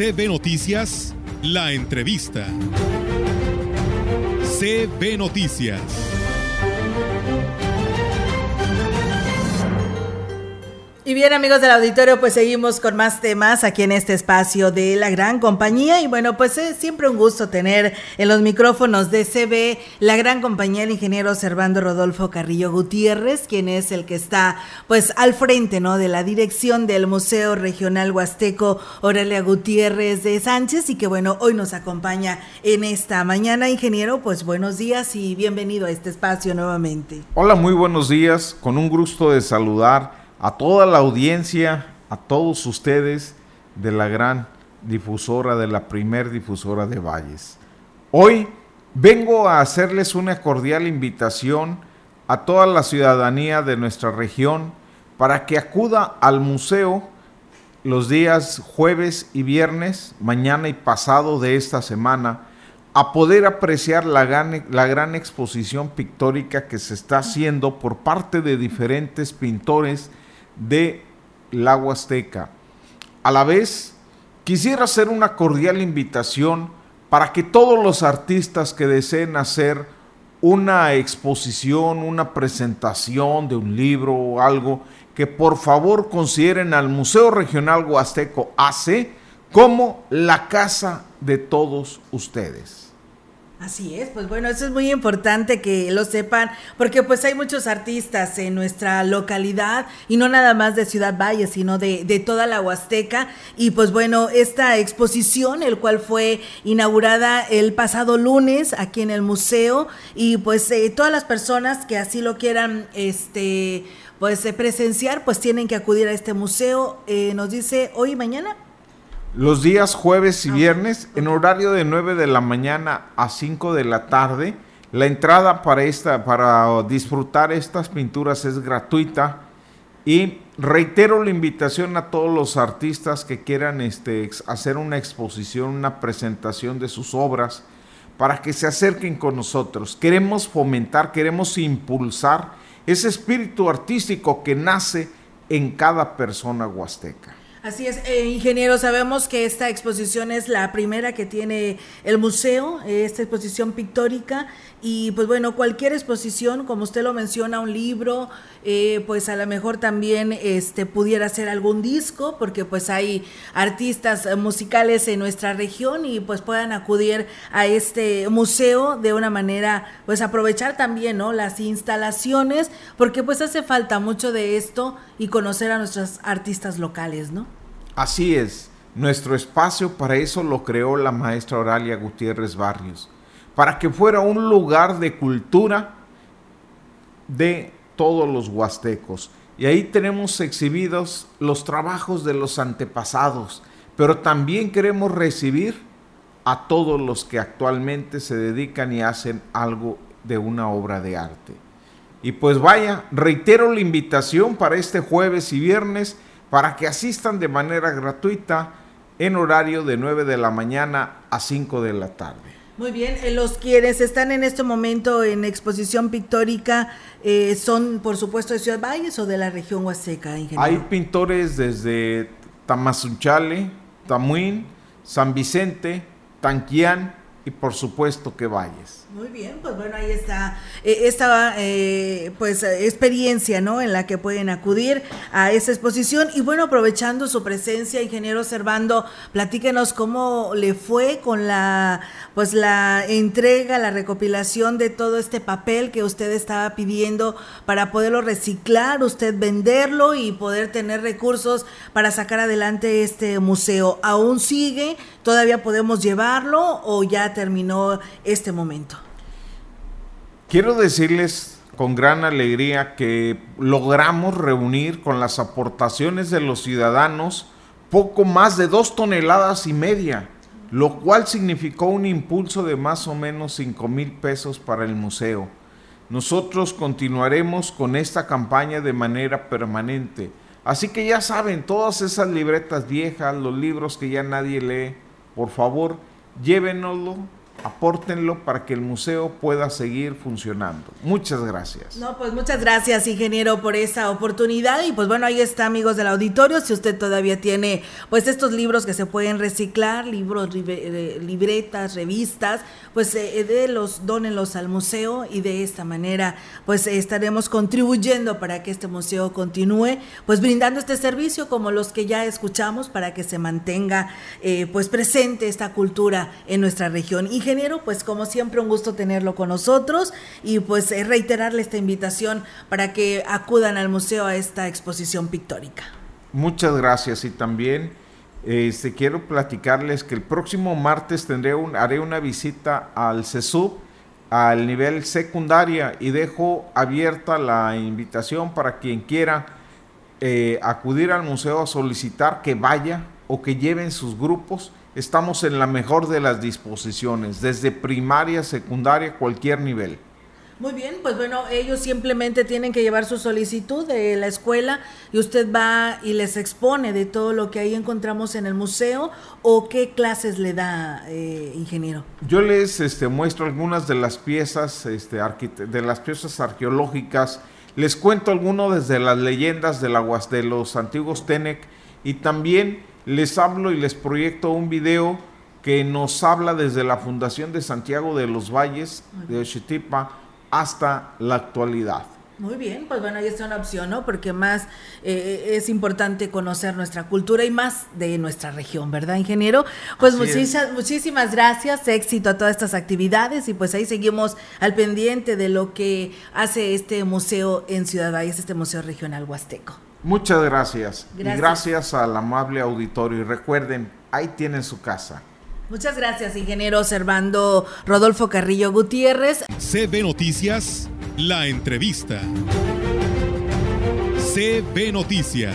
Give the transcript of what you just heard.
CB Noticias, la entrevista. CB Noticias. Y bien amigos del auditorio, pues seguimos con más temas aquí en este espacio de la gran compañía y bueno, pues es siempre un gusto tener en los micrófonos de CB la gran compañía el ingeniero Servando Rodolfo Carrillo Gutiérrez, quien es el que está pues al frente, ¿no? de la dirección del Museo Regional Huasteco Aurelia Gutiérrez de Sánchez y que bueno, hoy nos acompaña en esta mañana, ingeniero, pues buenos días y bienvenido a este espacio nuevamente. Hola, muy buenos días, con un gusto de saludar a toda la audiencia, a todos ustedes de la gran difusora, de la primer difusora de Valles. Hoy vengo a hacerles una cordial invitación a toda la ciudadanía de nuestra región para que acuda al museo los días jueves y viernes, mañana y pasado de esta semana, a poder apreciar la gran, la gran exposición pictórica que se está haciendo por parte de diferentes pintores de la Huasteca. A la vez, quisiera hacer una cordial invitación para que todos los artistas que deseen hacer una exposición, una presentación de un libro o algo, que por favor consideren al Museo Regional Huasteco AC como la casa de todos ustedes. Así es, pues bueno, eso es muy importante que lo sepan, porque pues hay muchos artistas en nuestra localidad y no nada más de Ciudad Valle, sino de, de toda la Huasteca. Y pues bueno, esta exposición, el cual fue inaugurada el pasado lunes aquí en el museo, y pues eh, todas las personas que así lo quieran, este, pues eh, presenciar, pues tienen que acudir a este museo. Eh, nos dice hoy y mañana los días jueves y viernes en horario de 9 de la mañana a 5 de la tarde. La entrada para esta para disfrutar estas pinturas es gratuita y reitero la invitación a todos los artistas que quieran este, hacer una exposición, una presentación de sus obras para que se acerquen con nosotros. Queremos fomentar, queremos impulsar ese espíritu artístico que nace en cada persona huasteca. Así es, eh, ingeniero, sabemos que esta exposición es la primera que tiene el museo, esta exposición pictórica, y pues bueno, cualquier exposición, como usted lo menciona, un libro, eh, pues a lo mejor también este, pudiera ser algún disco, porque pues hay artistas musicales en nuestra región y pues puedan acudir a este museo de una manera, pues aprovechar también, ¿no? Las instalaciones, porque pues hace falta mucho de esto y conocer a nuestros artistas locales, ¿no? Así es, nuestro espacio para eso lo creó la maestra Oralia Gutiérrez Barrios, para que fuera un lugar de cultura de todos los huastecos. Y ahí tenemos exhibidos los trabajos de los antepasados, pero también queremos recibir a todos los que actualmente se dedican y hacen algo de una obra de arte. Y pues vaya, reitero la invitación para este jueves y viernes para que asistan de manera gratuita en horario de 9 de la mañana a 5 de la tarde. Muy bien, eh, los quienes están en este momento en exposición pictórica eh, son, por supuesto, de Ciudad Valles o de la región Huasteca, ingeniero. Hay pintores desde Tamazunchale, Tamuín, San Vicente, Tanquián y por supuesto que Valles. Muy bien, pues bueno, ahí está eh, esta eh, pues experiencia, ¿no? En la que pueden acudir a esa exposición y bueno, aprovechando su presencia, ingeniero Servando, platíquenos cómo le fue con la pues la entrega, la recopilación de todo este papel que usted estaba pidiendo para poderlo reciclar, usted venderlo y poder tener recursos para sacar adelante este museo. ¿Aún sigue? ¿Todavía podemos llevarlo o ya terminó este momento? Quiero decirles con gran alegría que logramos reunir con las aportaciones de los ciudadanos poco más de dos toneladas y media, lo cual significó un impulso de más o menos cinco mil pesos para el museo. Nosotros continuaremos con esta campaña de manera permanente. Así que ya saben, todas esas libretas viejas, los libros que ya nadie lee, por favor, llévenoslo apórtenlo para que el museo pueda seguir funcionando. Muchas gracias. No, pues muchas gracias, ingeniero, por esa oportunidad. Y pues bueno, ahí está, amigos del auditorio. Si usted todavía tiene pues estos libros que se pueden reciclar, libros, eh, libretas, revistas, pues eh, de los donenlos al museo y de esta manera pues estaremos contribuyendo para que este museo continúe pues brindando este servicio como los que ya escuchamos para que se mantenga eh, pues presente esta cultura en nuestra región ingeniero, pues como siempre un gusto tenerlo con nosotros y pues eh, reiterarle esta invitación para que acudan al museo a esta exposición pictórica. Muchas gracias y también este, quiero platicarles que el próximo martes tendré un, haré una visita al CESUB al nivel secundaria y dejo abierta la invitación para quien quiera eh, acudir al museo a solicitar que vaya o que lleven sus grupos estamos en la mejor de las disposiciones, desde primaria, secundaria, cualquier nivel. Muy bien, pues bueno, ellos simplemente tienen que llevar su solicitud de la escuela y usted va y les expone de todo lo que ahí encontramos en el museo o qué clases le da, eh, ingeniero. Yo les este, muestro algunas de las piezas, este, de las piezas arqueológicas, les cuento algunos desde las leyendas de, la, de los antiguos Tenec y también les hablo y les proyecto un video que nos habla desde la fundación de Santiago de los Valles, de Oxitipa, hasta la actualidad. Muy bien, pues bueno, ahí está una opción, ¿no? Porque más eh, es importante conocer nuestra cultura y más de nuestra región, ¿verdad, ingeniero? Pues muchísimas, muchísimas gracias, éxito a todas estas actividades y pues ahí seguimos al pendiente de lo que hace este museo en Ciudad Valles, este Museo Regional Huasteco. Muchas gracias. Y gracias al amable auditorio. Y recuerden, ahí tienen su casa. Muchas gracias, ingeniero Servando Rodolfo Carrillo Gutiérrez. CB Noticias, la entrevista. CB Noticias.